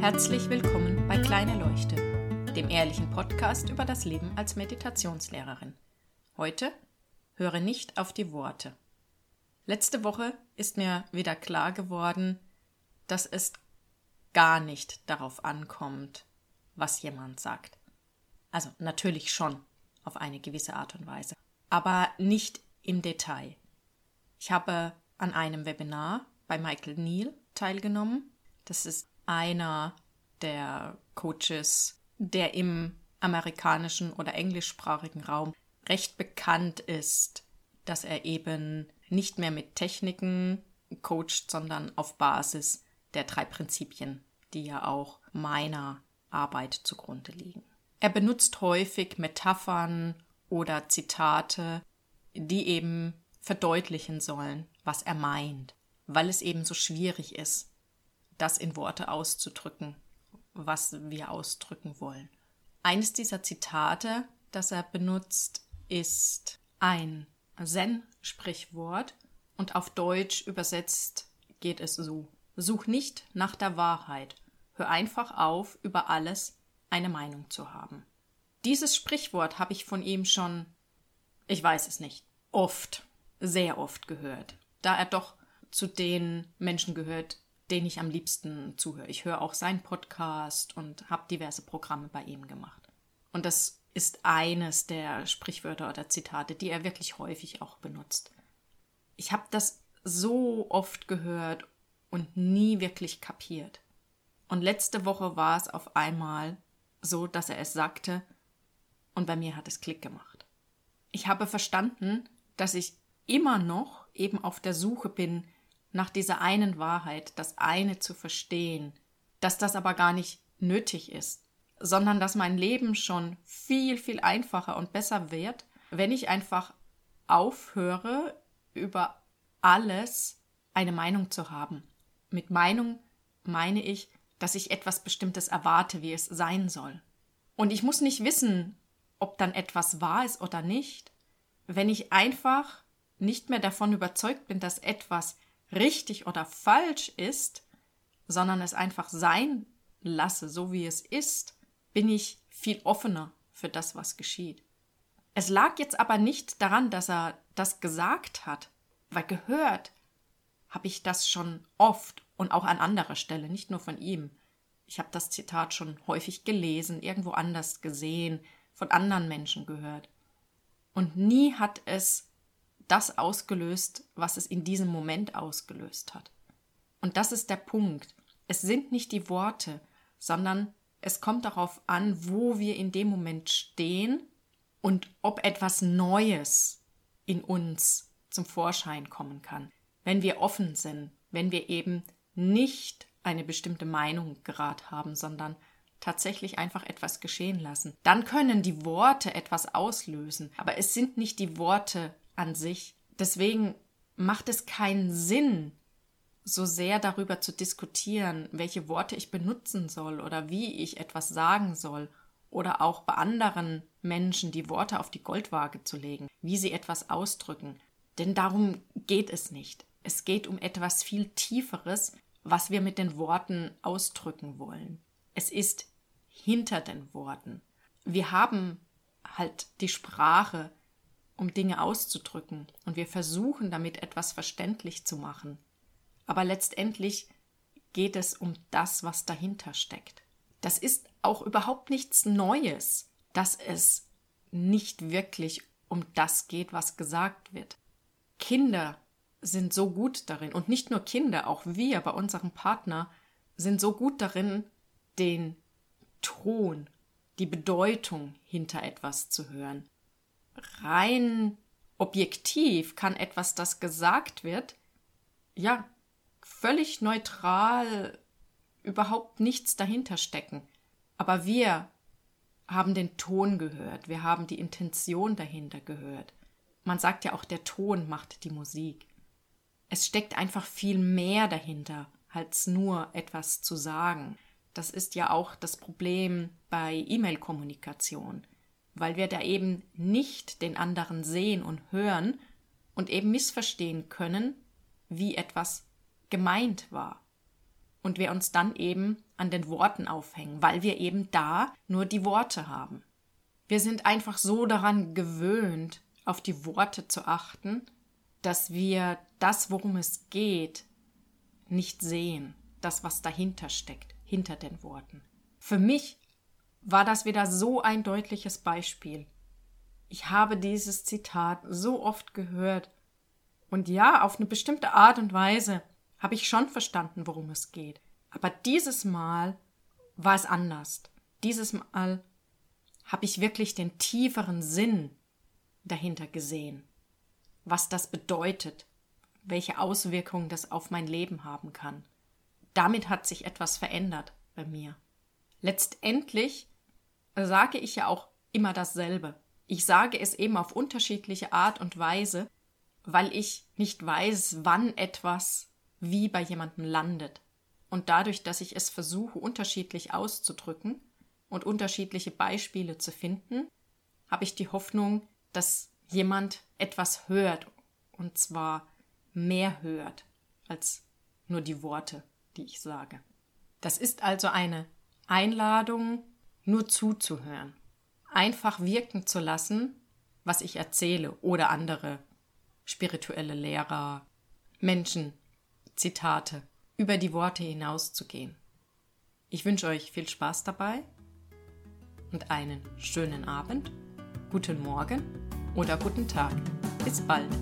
Herzlich willkommen bei Kleine Leuchte, dem ehrlichen Podcast über das Leben als Meditationslehrerin. Heute höre nicht auf die Worte. Letzte Woche ist mir wieder klar geworden, dass es gar nicht darauf ankommt, was jemand sagt. Also natürlich schon auf eine gewisse Art und Weise, aber nicht im Detail. Ich habe an einem Webinar bei Michael Neal teilgenommen. Das ist einer der Coaches, der im amerikanischen oder englischsprachigen Raum recht bekannt ist, dass er eben nicht mehr mit Techniken coacht, sondern auf Basis der drei Prinzipien, die ja auch meiner Arbeit zugrunde liegen. Er benutzt häufig Metaphern oder Zitate, die eben verdeutlichen sollen, was er meint, weil es eben so schwierig ist, das in Worte auszudrücken, was wir ausdrücken wollen. Eines dieser Zitate, das er benutzt, ist ein Zen-Sprichwort und auf Deutsch übersetzt geht es so. Such nicht nach der Wahrheit, hör einfach auf, über alles eine Meinung zu haben. Dieses Sprichwort habe ich von ihm schon, ich weiß es nicht, oft, sehr oft gehört, da er doch zu den Menschen gehört, denen ich am liebsten zuhöre. Ich höre auch seinen Podcast und habe diverse Programme bei ihm gemacht. Und das ist eines der Sprichwörter oder Zitate, die er wirklich häufig auch benutzt. Ich habe das so oft gehört und nie wirklich kapiert. Und letzte Woche war es auf einmal so, dass er es sagte und bei mir hat es Klick gemacht. Ich habe verstanden, dass ich immer noch eben auf der Suche bin nach dieser einen Wahrheit, das eine zu verstehen, dass das aber gar nicht nötig ist, sondern dass mein Leben schon viel, viel einfacher und besser wird, wenn ich einfach aufhöre, über alles eine Meinung zu haben. Mit Meinung meine ich, dass ich etwas Bestimmtes erwarte, wie es sein soll. Und ich muss nicht wissen, ob dann etwas wahr ist oder nicht. Wenn ich einfach nicht mehr davon überzeugt bin, dass etwas richtig oder falsch ist, sondern es einfach sein lasse, so wie es ist, bin ich viel offener für das, was geschieht. Es lag jetzt aber nicht daran, dass er das gesagt hat, weil gehört habe ich das schon oft und auch an anderer Stelle, nicht nur von ihm. Ich habe das Zitat schon häufig gelesen, irgendwo anders gesehen, von anderen Menschen gehört. Und nie hat es das ausgelöst, was es in diesem Moment ausgelöst hat. Und das ist der Punkt. Es sind nicht die Worte, sondern es kommt darauf an, wo wir in dem Moment stehen und ob etwas Neues in uns zum Vorschein kommen kann. Wenn wir offen sind, wenn wir eben nicht eine bestimmte Meinung gerad haben, sondern tatsächlich einfach etwas geschehen lassen. Dann können die Worte etwas auslösen, aber es sind nicht die Worte an sich. Deswegen macht es keinen Sinn, so sehr darüber zu diskutieren, welche Worte ich benutzen soll oder wie ich etwas sagen soll oder auch bei anderen Menschen die Worte auf die Goldwaage zu legen, wie sie etwas ausdrücken. Denn darum geht es nicht. Es geht um etwas viel Tieferes, was wir mit den Worten ausdrücken wollen. Es ist hinter den Worten. Wir haben halt die Sprache, um Dinge auszudrücken, und wir versuchen damit etwas verständlich zu machen. Aber letztendlich geht es um das, was dahinter steckt. Das ist auch überhaupt nichts Neues, dass es nicht wirklich um das geht, was gesagt wird. Kinder sind so gut darin, und nicht nur Kinder, auch wir bei unserem Partner sind so gut darin, den Ton, die Bedeutung hinter etwas zu hören rein objektiv kann etwas, das gesagt wird, ja, völlig neutral, überhaupt nichts dahinter stecken. Aber wir haben den Ton gehört, wir haben die Intention dahinter gehört. Man sagt ja auch, der Ton macht die Musik. Es steckt einfach viel mehr dahinter, als nur etwas zu sagen. Das ist ja auch das Problem bei E-Mail-Kommunikation weil wir da eben nicht den anderen sehen und hören und eben missverstehen können, wie etwas gemeint war. Und wir uns dann eben an den Worten aufhängen, weil wir eben da nur die Worte haben. Wir sind einfach so daran gewöhnt, auf die Worte zu achten, dass wir das, worum es geht, nicht sehen, das, was dahinter steckt, hinter den Worten. Für mich war das wieder so ein deutliches Beispiel. Ich habe dieses Zitat so oft gehört, und ja, auf eine bestimmte Art und Weise habe ich schon verstanden, worum es geht. Aber dieses Mal war es anders. Dieses Mal habe ich wirklich den tieferen Sinn dahinter gesehen, was das bedeutet, welche Auswirkungen das auf mein Leben haben kann. Damit hat sich etwas verändert bei mir. Letztendlich sage ich ja auch immer dasselbe. Ich sage es eben auf unterschiedliche Art und Weise, weil ich nicht weiß, wann etwas wie bei jemandem landet. Und dadurch, dass ich es versuche, unterschiedlich auszudrücken und unterschiedliche Beispiele zu finden, habe ich die Hoffnung, dass jemand etwas hört, und zwar mehr hört als nur die Worte, die ich sage. Das ist also eine Einladung, nur zuzuhören, einfach wirken zu lassen, was ich erzähle oder andere spirituelle Lehrer, Menschen, Zitate, über die Worte hinauszugehen. Ich wünsche euch viel Spaß dabei und einen schönen Abend, guten Morgen oder guten Tag. Bis bald.